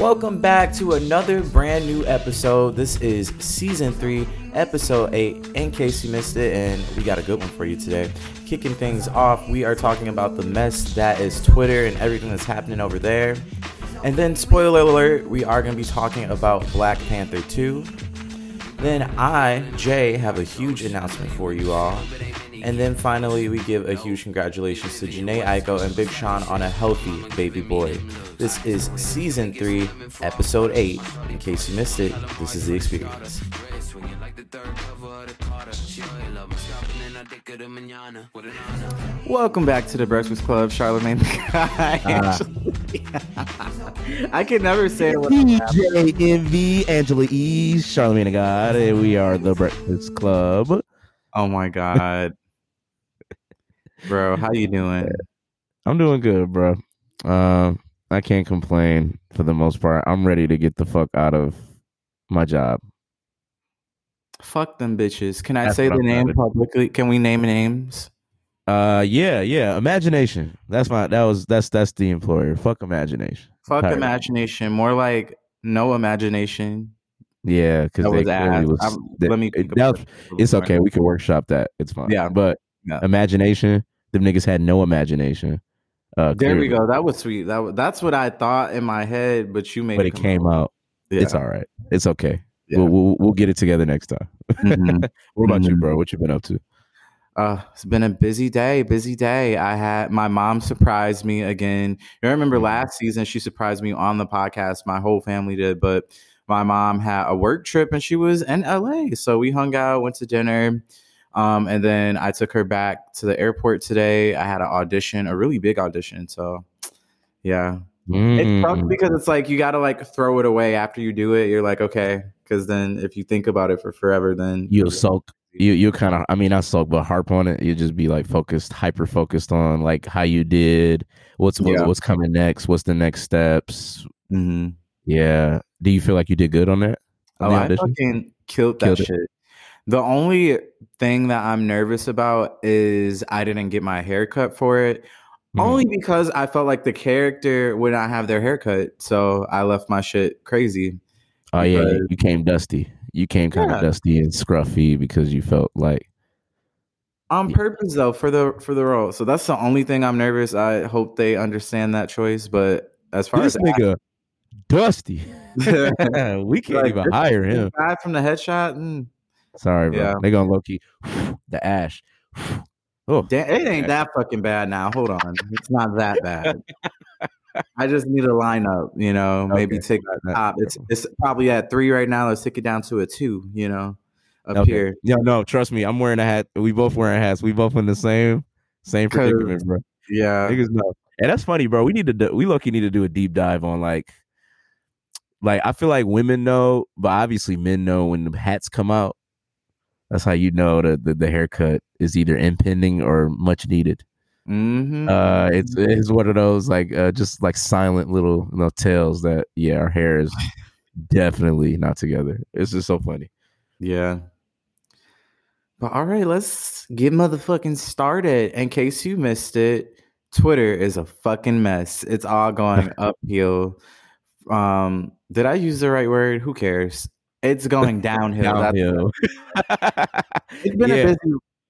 Welcome back to another brand new episode. This is season three, episode eight. In case you missed it, and we got a good one for you today. Kicking things off, we are talking about the mess that is Twitter and everything that's happening over there. And then, spoiler alert, we are going to be talking about Black Panther 2. Then I, Jay, have a huge announcement for you all. And then finally, we give a huge congratulations to Jhené Aiko and Big Sean on a healthy baby boy. This is season three, episode eight. In case you missed it, this is the experience. Welcome back to the Breakfast Club, Charlemagne the Guy. Ah. I can never say it. without DJ Envy, Angela E, Charlemagne the God, and we are the Breakfast Club. Oh my god, bro, how you doing? I'm doing good, bro. Um, I can't complain for the most part. I'm ready to get the fuck out of my job. Fuck them bitches. Can I That's say the I'm name publicly? Can we name names? Uh, yeah, yeah. Imagination. That's my. That was. That's that's the employer. Fuck imagination. Fuck imagination. More like no imagination. Yeah, because they was. They- let me it- that it's okay. We can workshop that. It's fine. Yeah. but Yeah. imagination. Them niggas had no imagination. Uh, There we go. That was sweet. That that's what I thought in my head, but you made But it come came out. Yeah. It's all right. It's okay. Yeah. We'll, we'll we'll get it together next time. Mhm. What about you, Mhm. bro? What you been up to? Uh, it's been a busy day, busy day. I had my mom surprised me again. You remember Mhm. last season she surprised me on the podcast. My whole family did, but my mom had a work trip and she was in LA. So we hung out, went to dinner. Um, and then I took her back to the airport today. I had an audition, a really big audition. So yeah. It sucks Mm. because it's like you gotta like throw it away after you do it. You're like, okay, because then if you think about it for forever, then You'll sulk. You you kind of. I mean, not sulk, but harp on it. You just be like focused, hyper focused on like how you did. What's what's, Yeah. what's coming next? What's the next steps? Mhm. Yeah. Do you feel like you did good on that? On Oh, I fucking killed that Killed it. The only thing that I'm nervous about is I didn't get my haircut for it. Mhm. Only because I felt like the character would not have their haircut. So I left my shit crazy. Oh yeah, because- you, came dusty. You came kind of dusty and scruffy because you felt like On purpose though, for the for the role. So that's the only thing I'm nervous. I hope they understand that choice. But as far this as nigga dusty. we can't Like, even hire him. guy from the headshot, mm, Sorry, bro. Yeah. They gonna low key the ash. Oh, it ain't that fucking bad now. Hold on, it's not that bad. I just need a lineup, you know. Maybe Okay. take the top. It's it's probably at three right now. Let's take it down to a two. You know, up Okay. here. No, no, trust me. I'm wearing a hat. We both wearing hats. We both in the same same predicament, bro. Yeah, Niggas know. And that's funny, bro. We need to do, we lucky need to do a deep dive on like like I feel like women know, but obviously men know when the hats come out. That's how you know that the, the haircut is either impending or much needed. hmm Uh it's it's one of those like uh just like silent little you know tales that yeah, our hair is definitely not together. It's just so funny. yeah. But all right, let's get motherfucking started. In case you missed it, Twitter is a fucking mess. It's all going uphill. Um, did I use the right word? Who cares? It's going downhill. Downhill. It's been Yeah. a busy,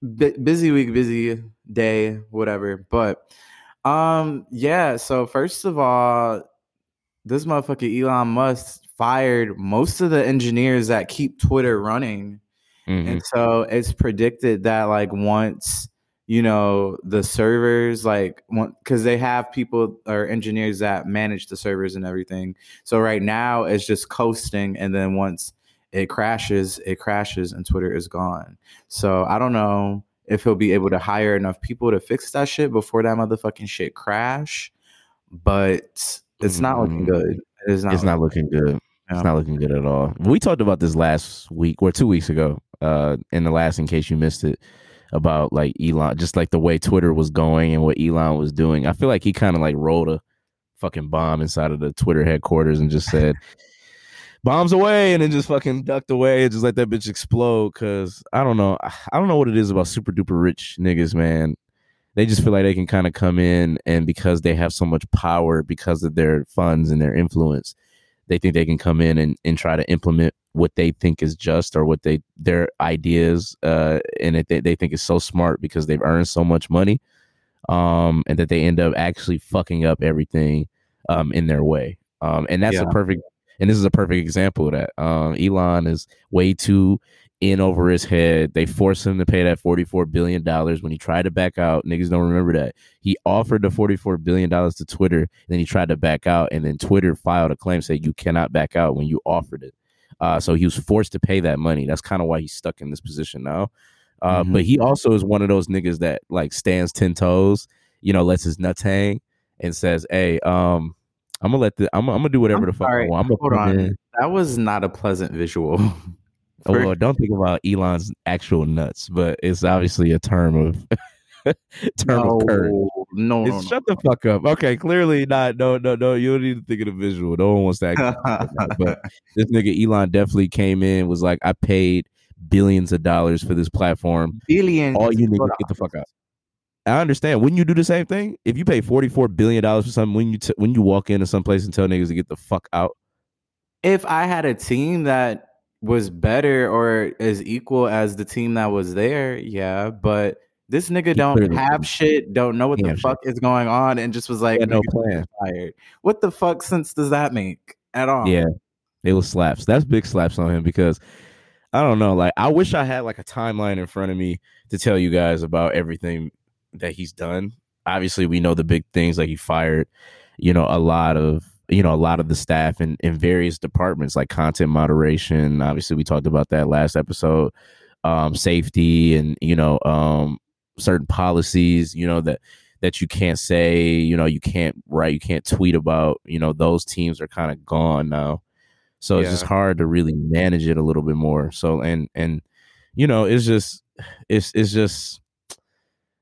bu- busy week, busy day, whatever. But um, yeah. So first of all, this motherfucker Elon Musk fired most of the engineers that keep Twitter running, Mhm. and so it's predicted that like once you know the servers like because they have people or engineers that manage the servers and everything so right now it's just coasting and then once it crashes it crashes and twitter is gone so i don't know if he'll be able to hire enough people to fix that shit before that motherfucking shit crash but it's not looking Mm. good it is not it's not looking good. Yeah. It's not looking good at all. We talked about this last week or two weeks ago, uh, in the last, in case you missed it, about like Elon, just like the way Twitter was going and what Elon was doing. I feel like he kind of like rolled a fucking bomb inside of the Twitter headquarters and just said, bombs away, and then just fucking ducked away and just let that bitch explode. Cause I don't know. I don't know what it is about super duper rich niggas, man. They just feel like they can kind of come in and because they have so much power because of their funds and their influence, they think they can come in and, and try to implement what they think is just or what they their ideas uh and it, they, they think is so smart because they've earned so much money um and that they end up actually fucking up everything um in their way um and that's Yeah. a perfect and this is a perfect example of that. Um elon is way too in over his head. They forced him to pay that 44 billion dollars when he tried to back out. Niggas don't remember that. He offered the 44 billion dollars to twitter then he tried to back out and then twitter filed a claim saying you cannot back out when you offered it. Uh, so he was forced to pay that money. That's kind of why he's stuck in this position now. Uh, Mhm. but he also is one of those niggas that like stands 10 toes you know lets his nuts hang and says hey um i'm gonna let the i'm, I'm gonna do whatever I'm the fuck sorry, i want i'm gonna hold on. in That was not a pleasant visual. Oh, well, don't think about Elon's actual nuts, but it's obviously a term of term no, of courage. no, no, Shut the fuck up. Okay, clearly not. No, no, no. You don't need to think of the visual. No one wants to act. no. but this nigga Elon definitely came in was like, I paid billions of dollars for this platform. Billions. All you niggas get the fuck out. I understand. Wouldn't you do the same thing if you pay forty four billion dollars for something? When you t- when you walk into some place and tell niggas to get the fuck out, if I had a team that was better or as equal as the team that was there, yeah. But this nigga He don't have shit, don't know what the have shit. fuck is going on, and just was like, no plan. fired. What the fuck sense does that make at all? Yeah, it was slaps. That's big slaps on him because I don't know. Like, I wish I had like a timeline in front of me to tell you guys about everything that he's done. Obviously, we know the big things like he fired, you know, a lot of you know a lot of the staff in in various departments like content moderation. Obviously, we talked about that last episode. Um, safety and you know um certain policies. You know that that you can't say. You know you can't write. You can't tweet about. You know those teams are kind of gone now. So it's just hard to really manage it a little bit more. So and and you know it's just it's it's just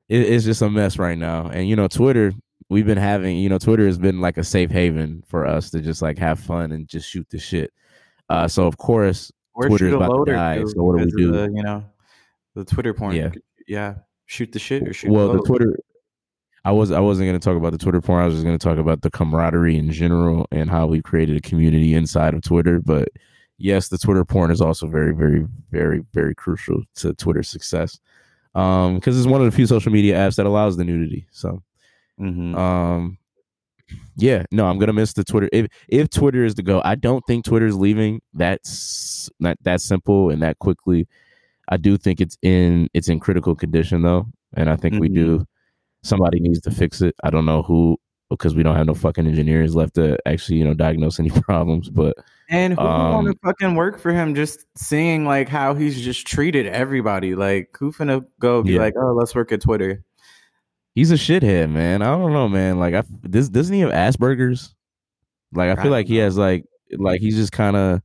it, it's just a mess right now. And you know Twitter we've been having you know Twitter has been like a safe haven for us to just like have fun and just shoot the shit. Uh, so of course Twitter's shoot a about to die, so what do we do? The, you know, the Twitter porn. Yeah. yeah. Shoot the shit or shoot. well the the. Twitter. I was I wasn't going to talk about the Twitter porn. I was just going to talk about the camaraderie in general and how we created a community inside of Twitter. But yes, the Twitter porn is also very, very, very, very crucial to Twitter's success um, because it's one of the few social media apps that allows the nudity. So Mhm. um, yeah, no, I'm gonna miss the Twitter. If if Twitter is to go, I don't think Twitter's leaving. That's not that simple and that quickly. I do think it's in it's in critical condition though, and I think we Mhm. do. Somebody needs to fix it. I don't know who because we don't have no fucking engineers left to actually you know diagnose any problems. But And who want to Um, fucking work for him? Just seeing like how he's just treated everybody. Like who finna go be Yeah. like, oh, let's work at Twitter. he's a shithead, man. I don't know, man. Like I this doesn't he have Asperger's? Like I I feel like he has like like he's just kind of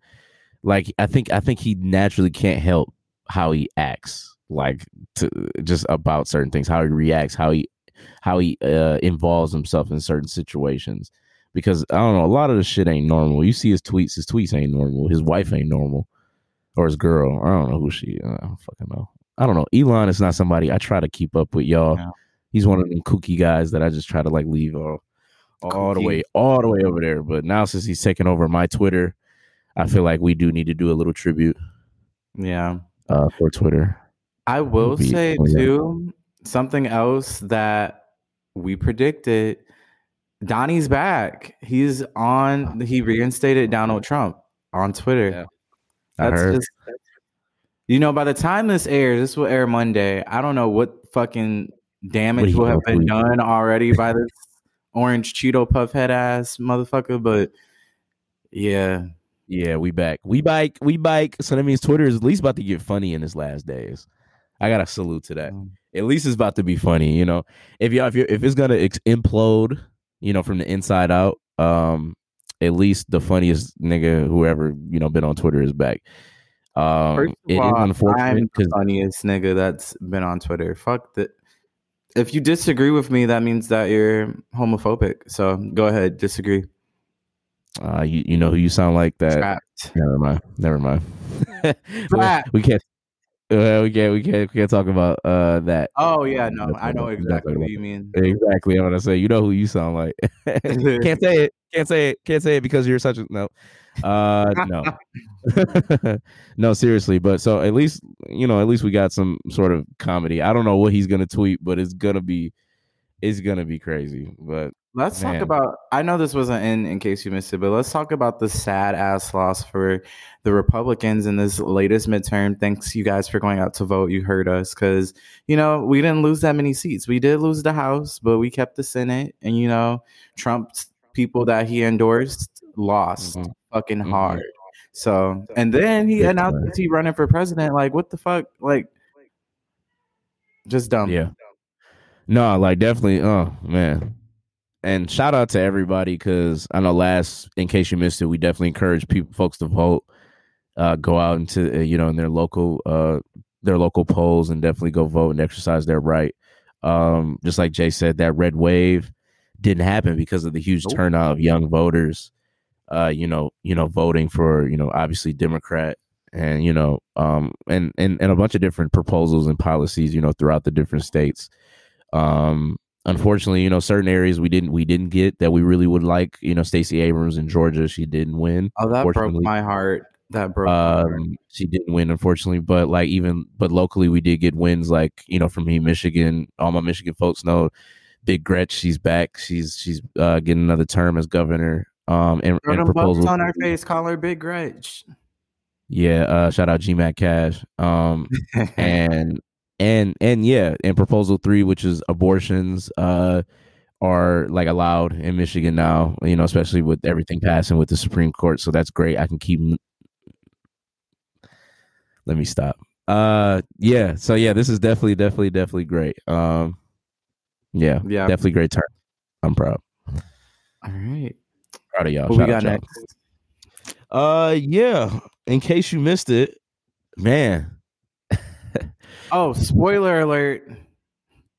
like I think I think he naturally can't help how he acts like to just about certain things, how he reacts, how he how he uh, involves himself in certain situations. Because I don't know, a lot of the shit ain't normal. You see his tweets, his tweets ain't normal. His wife ain't normal, or his girl. I don't know who she. I don't fucking know. I don't know. Elon is not somebody I try to keep up with, y'all. Yeah. He's one of them kooky guys that I just try to like leave all, all the way, all the way over there. But now since he's taken over my Twitter, I feel like we do need to do a little tribute Yeah. uh, for Twitter. I will say oh, yeah. too something else that we predicted. Donnie's back. He's on. He reinstated Donald Trump on Twitter. Yeah. I That's heard. just. You know, by the time this airs, this will air Monday. I don't know what fucking damage he will have been tweet? done already by this orange Cheeto puff head ass motherfucker. But yeah, Yeah, we back. We bike. We bike. So that means Twitter is at least about to get funny in his last days. I gotta salute to that. Mm. At least it's about to be funny. You know, if you if you if it's gonna ex- implode, you know, from the inside out, um, at least the funniest nigga whoever you know been on Twitter is back. Um, First it is all, I'm unfortunate because funniest nigga that's been on Twitter. Fuck that. If you disagree with me, that means that you're homophobic. So go ahead, disagree. uh, you you know who you sound like that. Trapped. Never mind. Never mind. Trapped. we can't. Uh, we can't. We can't. We can't talk about uh that. Oh yeah, no, That's I know exactly what- what you mean. Exactly. I'm gonna say. You know who you sound like. can't say it. Can't say it. Can't say it because you're such a no. Uh, no, no, seriously. But so at least you know, at least we got some sort of comedy. I don't know what he's gonna tweet, but it's gonna be, it's gonna be crazy. But Let's Man. talk about. I know this wasn't in in case you missed it, but let's talk about the sad ass loss for the Republicans in this latest midterm. Thanks you guys for going out to vote. You heard us because you know we didn't lose that many seats. We did lose the House, but we kept the Senate, and you know Trump's people that he endorsed lost Mhm. fucking Mhm. hard. So and then he announced that he running for president. Like what the fuck? Like just dumb. yeah, no, like definitely. Oh man, and shout out to everybody because I know last, in case you missed it, we definitely encourage people, folks to vote. Uh, go out into uh, you know in their local uh their local polls and definitely go vote and exercise their right. Um, just like Jay said, that red wave didn't happen because of the huge turnout of young voters. Uh, you know, you know, voting for you know obviously Democrat and you know um and and and a bunch of different proposals and policies you know throughout the different states. Um, unfortunately, you know, certain areas we didn't we didn't get that we really would like. You know, Stacey Abrams in Georgia, she didn't win. Oh, that broke my heart. That broke. Um, she didn't win, unfortunately, but like even but locally, we did get wins. Like you know, from me, Michigan. All my Michigan folks know, Big Gretch, she's back. She's she's uh, getting another term as governor. Um, and, Throw and proposal. on our face, call her Big Gretch. Yeah, uh, shout out GMAC Cash. Um, and and and yeah, and proposal three, which is abortions, uh, are like allowed in Michigan now. You know, especially with everything passing with the Supreme Court. So that's great. I can keep. Let me stop. Uh, yeah. So yeah, this is definitely, definitely, definitely great. Um, yeah, yeah. definitely great turn. I'm proud. All right. Proud of y'all. What we Shout out got next? Uh, yeah. In case you missed it, man. Oh, spoiler alert.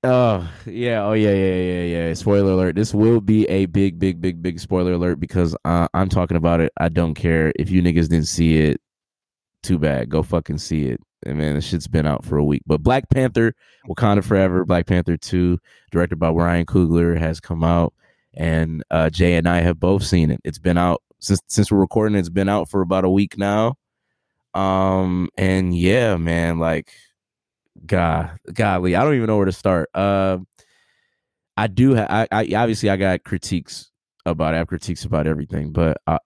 Oh yeah, oh yeah, yeah, yeah, yeah. Spoiler alert! This will be a big, big, big, big spoiler alert because uh, I'm talking about it. I don't care if you niggas didn't see it. Too bad. Go fucking see it. And man, the shit's been out for a week. But Black Panther, Wakanda Forever, Black Panther Two, directed by Ryan Coogler, has come out, and uh, Jay and I have both seen it. It's been out since since we're recording. It's been out for about a week now. Um, and yeah, man, like God, golly, I don't even know where to start. Uh, I do. Ha- I, I obviously I got critiques about. it. I have critiques about everything, but uh,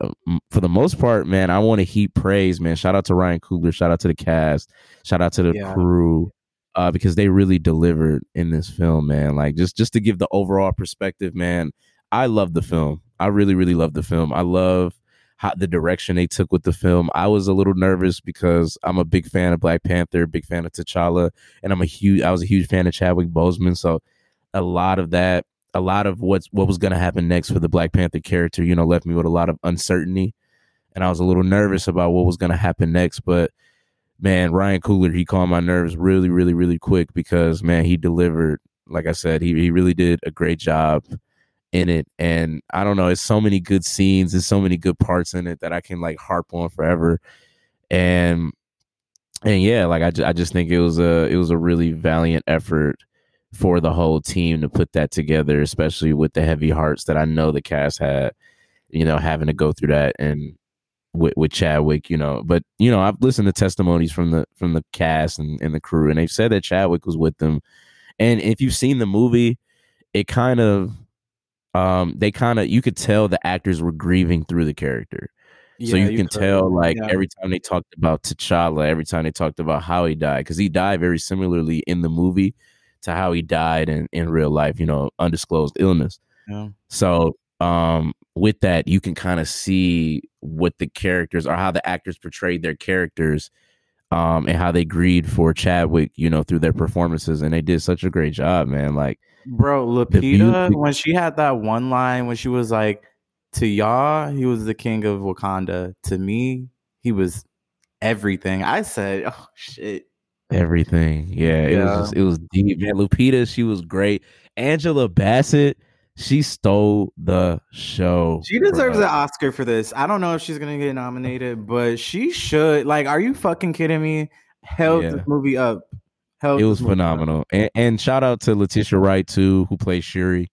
for the most part, man, I want to heap praise. Man, shout out to Ryan Coogler. Shout out to the cast. Shout out to the Yeah. crew. Uh, because they really delivered in this film, man. Like just just to give the overall perspective, man. I love the film. I really, really love the film. I love how the direction they took with the film. I was a little nervous because I'm a big fan of Black Panther, big fan of T'Challa, and I'm a huge I was a huge fan of Chadwick Boseman. So a lot of that, a lot of what's what was gonna happen next for the Black Panther character, you know, left me with a lot of uncertainty. And I was a little nervous about what was gonna happen next. But man, Ryan Coogler, he calmed my nerves really, really, really quick because man, he delivered. Like I said, he he really did a great job in it and i don't know it's so many good scenes there's so many good parts in it that i can like harp on forever and and yeah like i, ju- I just think it was a it was a really valiant effort for the whole team to put that together especially with the heavy hearts that i know the cast had you know having to go through that and with, with chadwick you know but you know i've listened to testimonies from the from the cast and, and the crew and they've said that chadwick was with them and if you've seen the movie it kind of um they kind of you could tell the actors were grieving through the character so Yeah, you, can could. tell like Yeah. every time they talked about T'Challa, every time they talked about how he died, because he died very similarly in the movie to how he died in, in real life, you know, undisclosed illness. Yeah. So um with that, you can kind of see what the characters or how the actors portrayed their characters um and how they grieved for Chadwick, you know, through their performances. And they did such a great job, man. Like Bro, Lupita, when she had that one line when she was like, to y'all, he was the king of Wakanda. To me, he was everything. I said, oh shit. Everything. Yeah, it Yeah. was just it was deep. Man, Lupita, she was great. Angela Bassett, she stole the show. She deserves bro. an Oscar for this. I don't know if she's gonna get nominated, but she should. Like, are you fucking kidding me? Held Yeah. this movie up. Held It was phenomenal. And, and shout out to Letitia Wright too, who plays Shuri.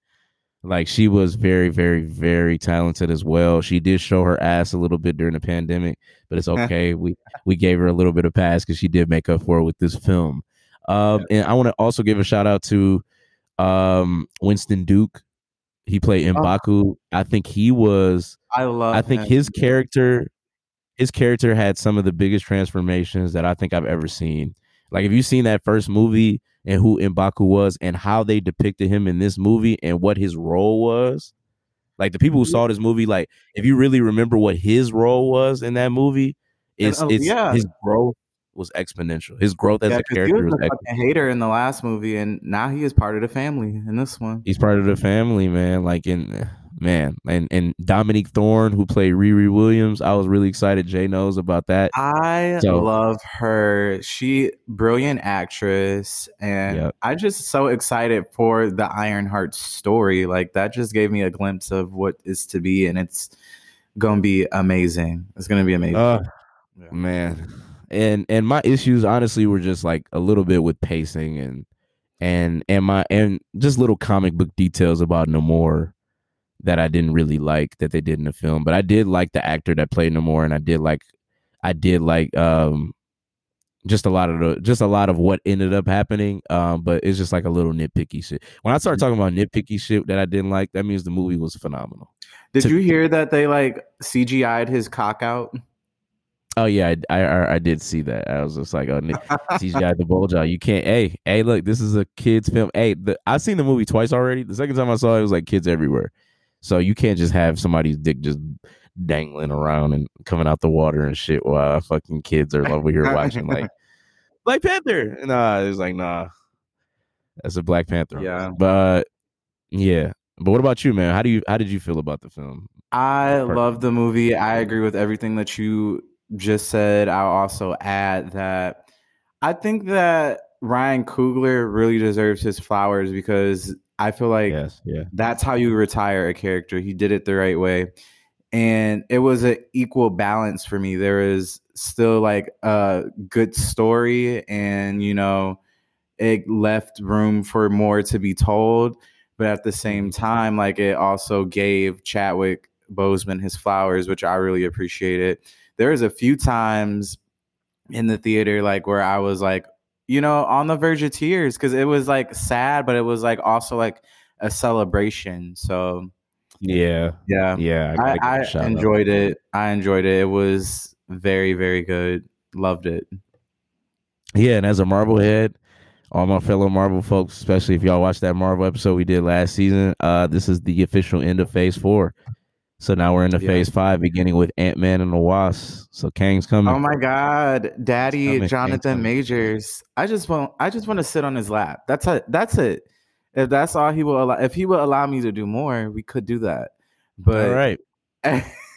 Like she was very, very, very talented as well. She did show her ass a little bit during the pandemic, but it's okay. we we gave her a little bit of pass because she did make up for it with this film. Um, and I want to also give a shout out to um, Winston Duke. He played oh. Mbaku. Oh. I think he was. I love. I think him. his character, his character had some of the biggest transformations that I think I've ever seen. Like, if you've seen that first movie and who Mbaku was and how they depicted him in this movie and what his role was, like the people who saw this movie, like if you really remember what his role was in that movie, it's and, oh, it's yeah. his growth was exponential. His growth as yeah, a character he was, was a hater in the last movie, and now he is part of the family in this one. He's part of the family, man. Like in man, and and Dominique Thorne, who played Riri Williams, I was really excited. Jay knows about that. I so, love her. She brilliant actress, and yep. I just so excited for the Ironheart story. Like that just gave me a glimpse of what is to be, and it's gonna be amazing. It's gonna be amazing. Uh, yeah. Man, and and my issues honestly were just like a little bit with pacing and and and my and just little comic book details about Namor that I didn't really like that they did in the film. But I did like the actor that played Namor, and I did like I did like um just a lot of the just a lot of what ended up happening. Um, but it's just like a little nitpicky shit. When I start talking about nitpicky shit that I didn't like, that means the movie was phenomenal. Did to, you hear that they like CGI'd his cock out? Oh yeah, I, I, I did see that. I was just like, oh, CGI the bulge out. You can't. Hey, hey, look, this is a kids film. Hey, the, I've seen the movie twice already. The second time I saw it, it was like kids everywhere. So you can't just have somebody's dick just dangling around and coming out the water and shit while fucking kids are over here watching like Black Panther. Nah, uh, it's like nah, that's a Black Panther. Yeah, but yeah. But what about you, man? How do you how did you feel about the film? I love the movie. I agree with everything that you just said, I'll also add that I think that Ryan Coogler really deserves his flowers because I feel like yes, yeah. that's how you retire a character. He did it the right way. And it was an equal balance for me. There is still like a good story, and you know, it left room for more to be told. But at the same time, like it also gave Chadwick Boseman his flowers, which I really appreciated there was a few times in the theater like where I was like, you know, on the verge of tears because it was like sad, but it was like also like a celebration. So yeah, yeah, yeah. I, I, I enjoyed it. I enjoyed it. It was very, very good. Loved it. Yeah, and as a Marblehead, all my fellow Marvel folks, especially if y'all watched that Marvel episode we did last season, uh, this is the official end of Phase Four. So now we're in the yeah. phase five, beginning with Ant Man and the Wasp. So Kang's coming. Oh my God, Daddy Jonathan Majors! I just want, I just want to sit on his lap. That's it. That's it. If that's all he will allow, if he will allow me to do more, we could do that. But all right.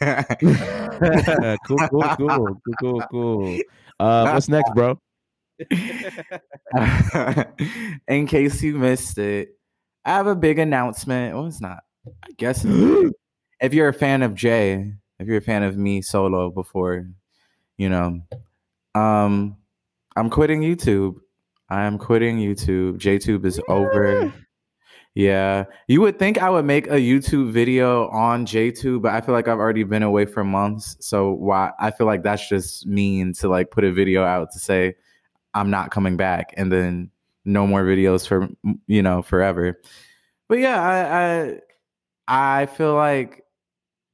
cool, cool, cool, cool, cool, cool. Uh, what's next, bro? in case you missed it, I have a big announcement. Well, it's not. I guess if you're a fan of Jay, if you're a fan of me solo before, you know, um, I'm quitting YouTube. I am quitting YouTube. JTube is over. Yeah. You would think I would make a YouTube video on JTube, but I feel like I've already been away for months. So why I feel like that's just mean to like put a video out to say I'm not coming back and then no more videos for you know forever. But yeah, I I I feel like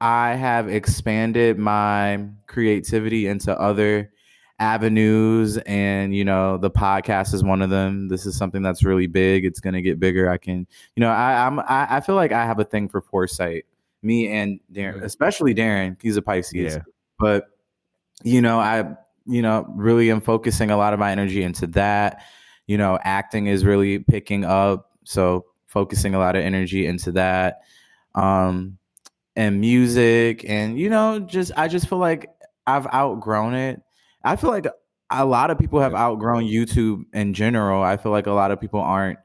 I have expanded my creativity into other avenues and you know the podcast is one of them. This is something that's really big. It's going to get bigger. I can you know i i'm I, I, feel like i have a thing for foresight. Me and darren especially darren he's a pisces yeah. but you know i you know really am focusing a lot of my energy into that. You know acting is really picking up so focusing a lot of energy into that. Um and music and you know just i just feel like i've outgrown it. I feel like a lot of people have outgrown youtube in general. I feel like a lot of people aren't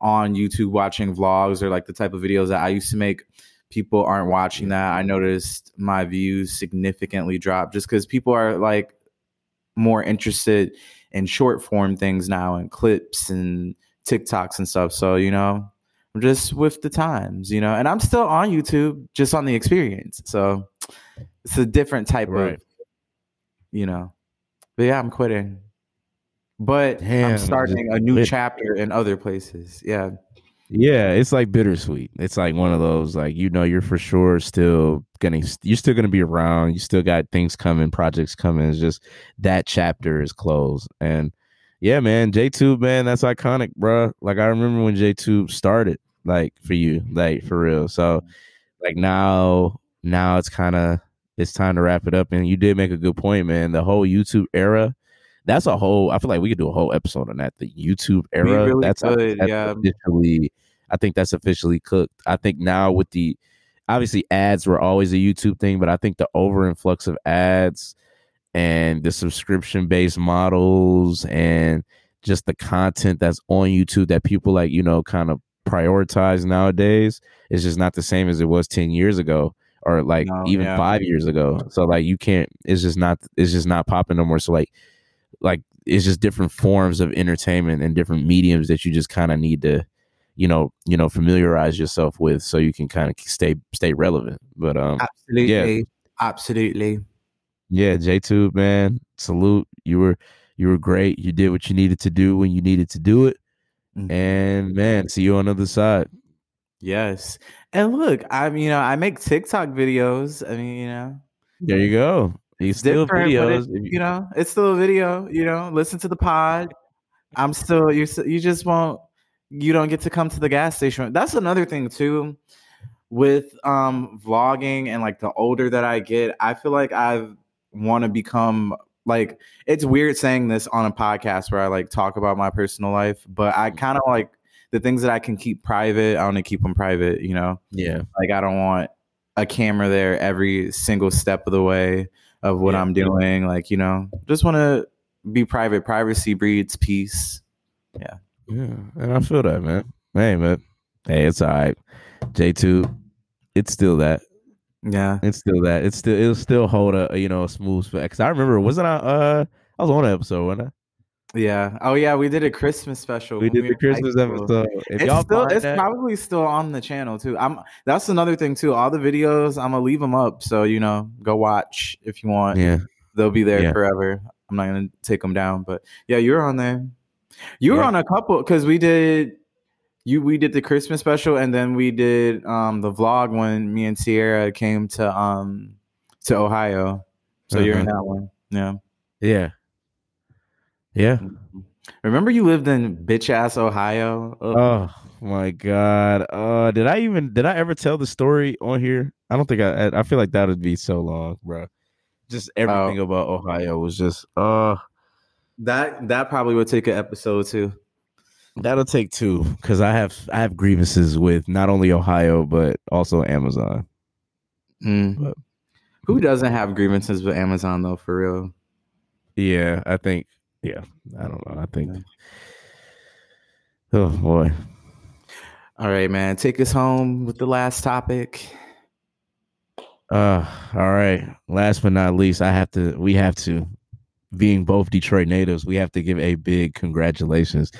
on youtube watching vlogs or like the type of videos that i used to make. People aren't watching that. I noticed my views significantly drop just because people are like more interested in short form things now and clips and tiktoks and stuff. So you know I'm just with the times, you know. And I'm still on YouTube, just on the experience. So it's a different type Right. of, you know. But yeah, I'm quitting. But Damn, I'm starting a new quit. chapter in other places. Yeah. Yeah, it's like bittersweet. It's like one of those like you know you're for sure still gonna you're still gonna be around. You still got things coming, projects coming. It's just that chapter is closed. And yeah, man, JTube, man, that's iconic, bro. Like I remember when JTube started, like for you, like for real. So like now, now it's kind of it's time to wrap it up. And you did make a good point, man. The whole YouTube era. That's a whole. I feel like we could do a whole episode on that. The YouTube era. really that's, could, that's yeah. officially. I think that's officially cooked. I think now with the obviously ads were always a YouTube thing, but I think the over influx of ads and the subscription based models and just the content that's on YouTube that people like, you know, kind of prioritize nowadays is just not the same as it was 10 years ago or like No, even yeah. five years ago. So like you can't it's just not it's just not popping no more. So like like it's just different forms of entertainment and different mediums that you just kind of need to you know you know familiarize yourself with so you can kind of stay stay relevant but um Absolutely. Absolutely. Yeah j-tube man salute you were you were great you did what you needed to do when you needed to do it Mhm. and man see you on the other side Yes. And look, I'm you know, I make TikTok videos. I mean, you know, there you go you still videos it- you know, it's still a video, you know, listen to the pod. I'm still you you just won't you don't get to come to the gas station. That's another thing too with um vlogging and like the older that I get, I feel like I want to become like it's weird saying this on a podcast where I like talk about my personal life, but I mm. kind of like the things that I can keep private, I want to keep them private, you know. yeah Like I don't want a camera there every single step of the way of what Yeah. I'm doing. Like, you know, just want to be private. Privacy breeds peace. yeah Yeah. and i feel that man hey man hey it's all right JTube it's still that Yeah. It's still that. It's still it'll still hold a, you know a smooth. Cause I remember wasn't I uh I was on an episode, wasn't I? Yeah. Oh yeah, we did a Christmas special. We did were the Christmas episode. If It's still it's that, probably still on the channel too. I'm that's another thing too. All the videos, I'm gonna leave them up. So, you know, go watch if you want. yeah, They'll be there Yeah. forever. I'm not gonna take them down, but yeah, you're on there. You were Yeah. on a couple because we did you we did the Christmas special and then we did um the vlog when me and Sierra came to um to Ohio. So you're in Uh-huh. that one. Yeah. yeah, yeah. Remember you lived in bitch ass Ohio? Ugh. Oh my god. Uh, did I even did I ever tell the story on here? I don't think I. I I feel like that would be so long, bro. Just everything Oh. about Ohio was just uh that that probably would take an episode too. That'll take two because I have I have grievances with not only Ohio but also Amazon. But- Who doesn't have grievances with Amazon though, for real? Yeah, I think. Yeah, I don't know. I think. Oh boy. All right, man. Take us home with the last topic. Uh, all right. Last but not least, I have to. We have to. Being both Detroit natives, we have to give a big congratulations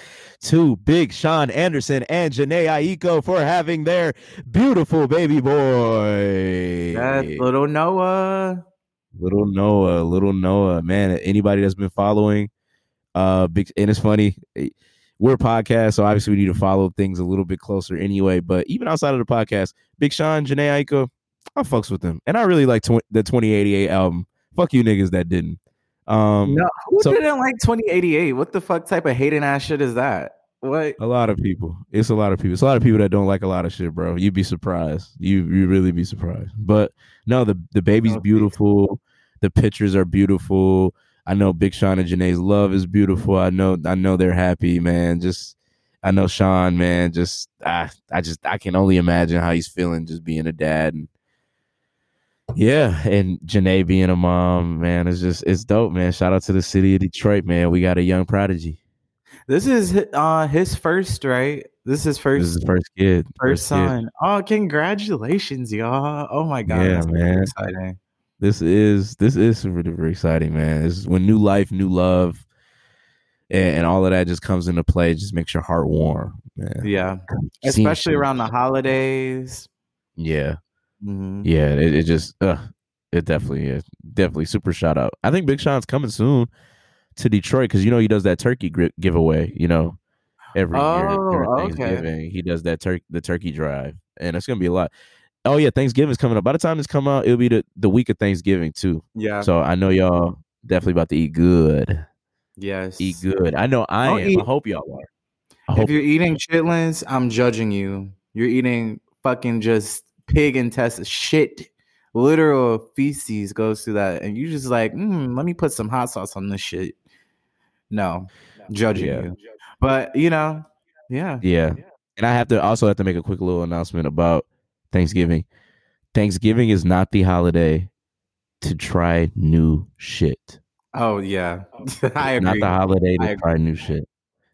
to Big Sean Anderson and Jhené Aiko for having their beautiful baby boy. That's little Noah. Little Noah, little Noah, man. Anybody that's been following, uh, big and it's funny. eh, We're a podcast, so obviously we need to follow things a little bit closer anyway. But even outside of the podcast, Big Sean, Jhené Aiko, I fucks with them, and I really like tw- the Twenty88 album. Fuck you niggas that didn't. Um, No, who so- didn't like Twenty88? What the fuck type of hating ass shit is that? What? a lot of people. It's a lot of people. It's a lot of people that don't like a lot of shit, bro. You'd be surprised. You you really be surprised. But no, the the baby's beautiful. The pictures are beautiful. I know Big Sean and Jhené's love is beautiful. I know I know they're happy, man. Just I know Sean, man. Just I I just I can only imagine how he's feeling just being a dad and yeah, and Jhené being a mom, man, it's just it's dope, man. Shout out to the city of Detroit, man. We got a young prodigy. This is uh his first, right? This is his first This is first kid. first kid. son. Oh, congratulations, y'all! Oh my god, Yeah, man. exciting. this is this is super duper exciting, man. This is when new life, new love, and, and all of that just comes into play. It just makes your heart warm. man. Yeah, especially around the holidays. Yeah, Mhm. yeah. It, it just, uh, it definitely is. Definitely super shout out. I think Big Sean's coming soon to Detroit because you know he does that turkey gri- giveaway. You know, every year Oh, okay. Thanksgiving he does that turkey the turkey drive, and it's gonna be a lot. Oh yeah, Thanksgiving's coming up. By the time this come out, it'll be the, the week of Thanksgiving too. Yeah. So I know y'all definitely about to eat good. yes. Eat good. I know I Don't am. I hope y'all are. I If hope you're eating chitlins, I'm judging you. You're eating fucking just pig intestines, shit. Literal feces goes through that, and you just like, mm, let me put some hot sauce on this shit. No, judging Yeah. you. But you know, yeah. Yeah. And I have to also have to make a quick little announcement about Thanksgiving. Thanksgiving is not the holiday to try new shit. Oh yeah, I agree. Not the holiday to try new shit.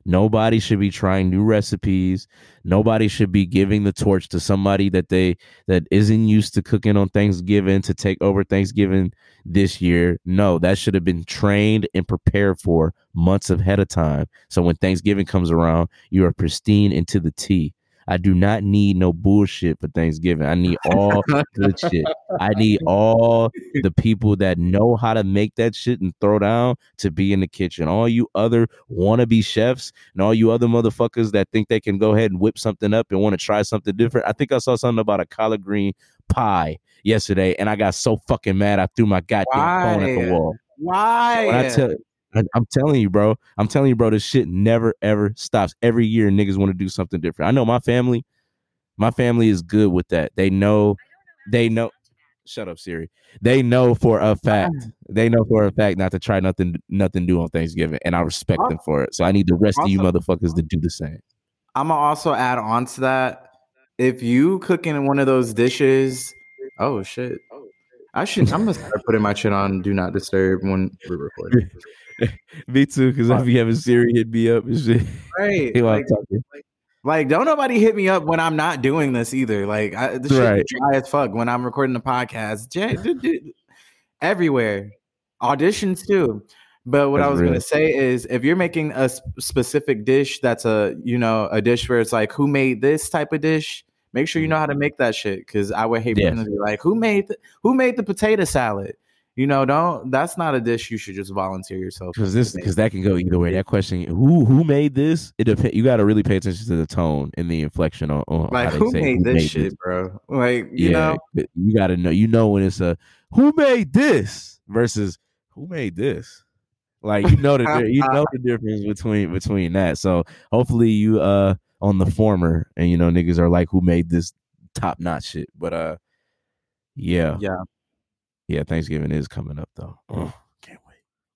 Nobody should be trying new recipes. Nobody should be giving the torch to somebody that they that isn't used to cooking on Thanksgiving to take over Thanksgiving this year. No, that should have been trained and prepared for months ahead of time. So when Thanksgiving comes around, you are pristine into the T. I do not need no bullshit for Thanksgiving. I need all good shit. I need all the people that know how to make that shit and throw down to be in the kitchen. All you other wannabe chefs and all you other motherfuckers that think they can go ahead and whip something up and want to try something different. I think I saw something about a collard green pie yesterday, and I got so fucking mad I threw my goddamn phone at the wall. Why? When I tell, I, I'm telling you, bro. I'm telling you, bro. This shit never ever stops. Every year, niggas want to do something different. I know my family. My family is good with that. They know. They know. Shut up, Siri. They know for a fact. Uh-uh. They know for a fact not to try nothing, nothing new on Thanksgiving, and I respect them for it. So I need the rest of you motherfuckers to do the same. I'm gonna also add on to that. If you cooking one of those dishes, oh shit. I should. I'm gonna start putting my shit on do not disturb when we're recording. Me too, because I be having Siri hit me up and shit. Right. I'm Like, like, don't nobody hit me up when I'm not doing this either. Like, I, the shit dry as fuck when I'm recording the podcast. J- d- d- everywhere, auditions too. But what I was real. gonna say is, if you're making a specific dish that's a you know a dish where it's like, who made this type of dish? Make sure you mm-hmm. know how to make that shit. Because I would hate Yes. to be like, who made who made the potato salad? You know, don't. That's not a dish you should just volunteer yourself. Because this, because that can go either way. That question, who who made this? It depends. You got to really pay attention to the tone and the inflection on, on like how they who say made this shit, bro? Like you know, you got to know. You know when it's a who made this versus who made this. Like you know the you know the difference between between that. So hopefully you uh on the former and you know niggas are like who made this top notch shit. But uh yeah yeah. Yeah Thanksgiving is coming up though. Ugh, can't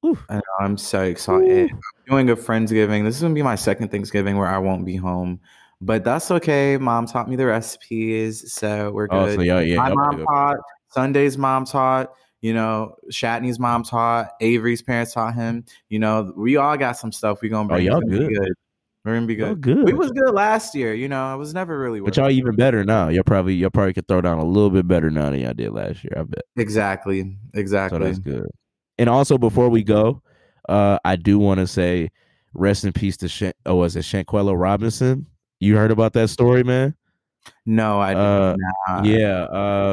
wait. I know, I'm so excited. I'm doing a Friendsgiving. This is gonna be my second Thanksgiving where I won't be home, but that's okay. Mom taught me the recipes, so we're Oh, good. so y'all yeah. my y'all mom taught. Sunday's mom taught. You know, Shatney's mom taught. Avery's parents taught him. You know, we all got some stuff we gonna Oh, bring. It's y'all gonna good. We're gonna be Y'all good. good. We was good last year. You know, I was never really. But y'all even better now. Y'all probably y'all probably could throw down a little bit better now than y'all did last year. I bet. exactly, Exactly. So exactly. that's good. And also before we go, uh, I do want to say rest in peace to Shan- oh was it Shanquella Robinson? You heard about that story, man? no, I Uh, did not. yeah.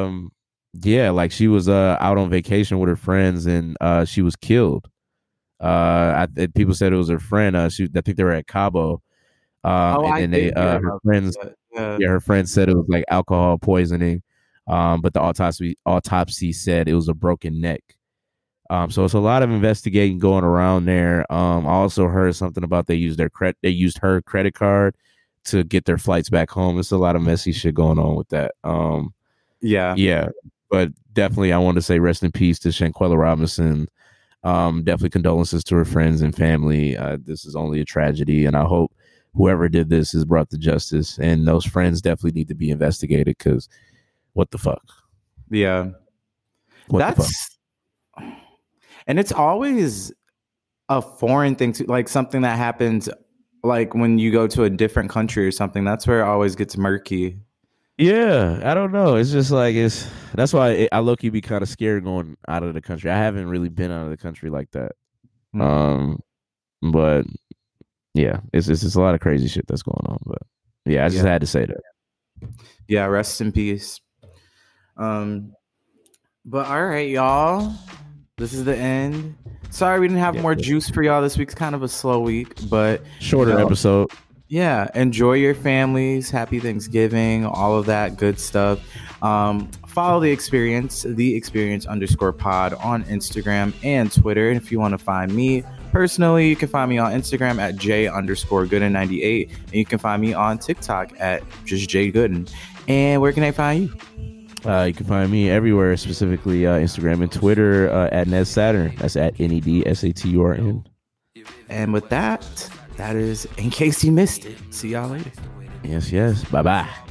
Um yeah, like she was uh out on vacation with her friends and uh she was killed. Uh I, and people said it was her friend. Uh she I think they were at Cabo. Um Oh, and I then they uh her friends. Yeah. yeah, her friend said it was like alcohol poisoning. Um, but the autopsy autopsy said it was a broken neck. Um, so it's a lot of investigating going around there. Um, I also heard something about they used their credit they used her credit card to get their flights back home. It's a lot of messy shit going on with that. Um, yeah. yeah, but definitely I want to say rest in peace to Shanquella Robinson. Um, definitely condolences to her friends and family. Uh, this is only a tragedy, and I hope whoever did this is brought to justice. And those friends definitely need to be investigated because what the fuck? Yeah. What? That's and it's always a foreign thing to like something that happens like when you go to a different country or something. That's where it always gets murky. Yeah, I don't know. It's just like it's. That's why it, I look you be kind of scared going out of the country. I haven't really been out of the country like that. Hmm. Um, but yeah, it's it's just a lot of crazy shit that's going on. But Yeah, I just Yeah. had to say that. Yeah, rest in peace. Um, but all right, y'all. This is the end. Sorry we didn't have Yeah. more juice for y'all this week's kind of a slow week, but Shorter No. episode. Yeah, enjoy your families. Happy Thanksgiving, all of that good stuff. Um, follow the experience, the experience underscore pod on Instagram and Twitter. And if you want to find me personally, you can find me on Instagram at J underscore Gooden 98. And you can find me on TikTok at just J Gooden. And where can I find you? Uh, you can find me everywhere, specifically uh, Instagram and Twitter uh, at Ned Saturn. That's at N E D S A T U R N. And with that, that is in case you missed it. See y'all later. Yes, yes. Bye bye.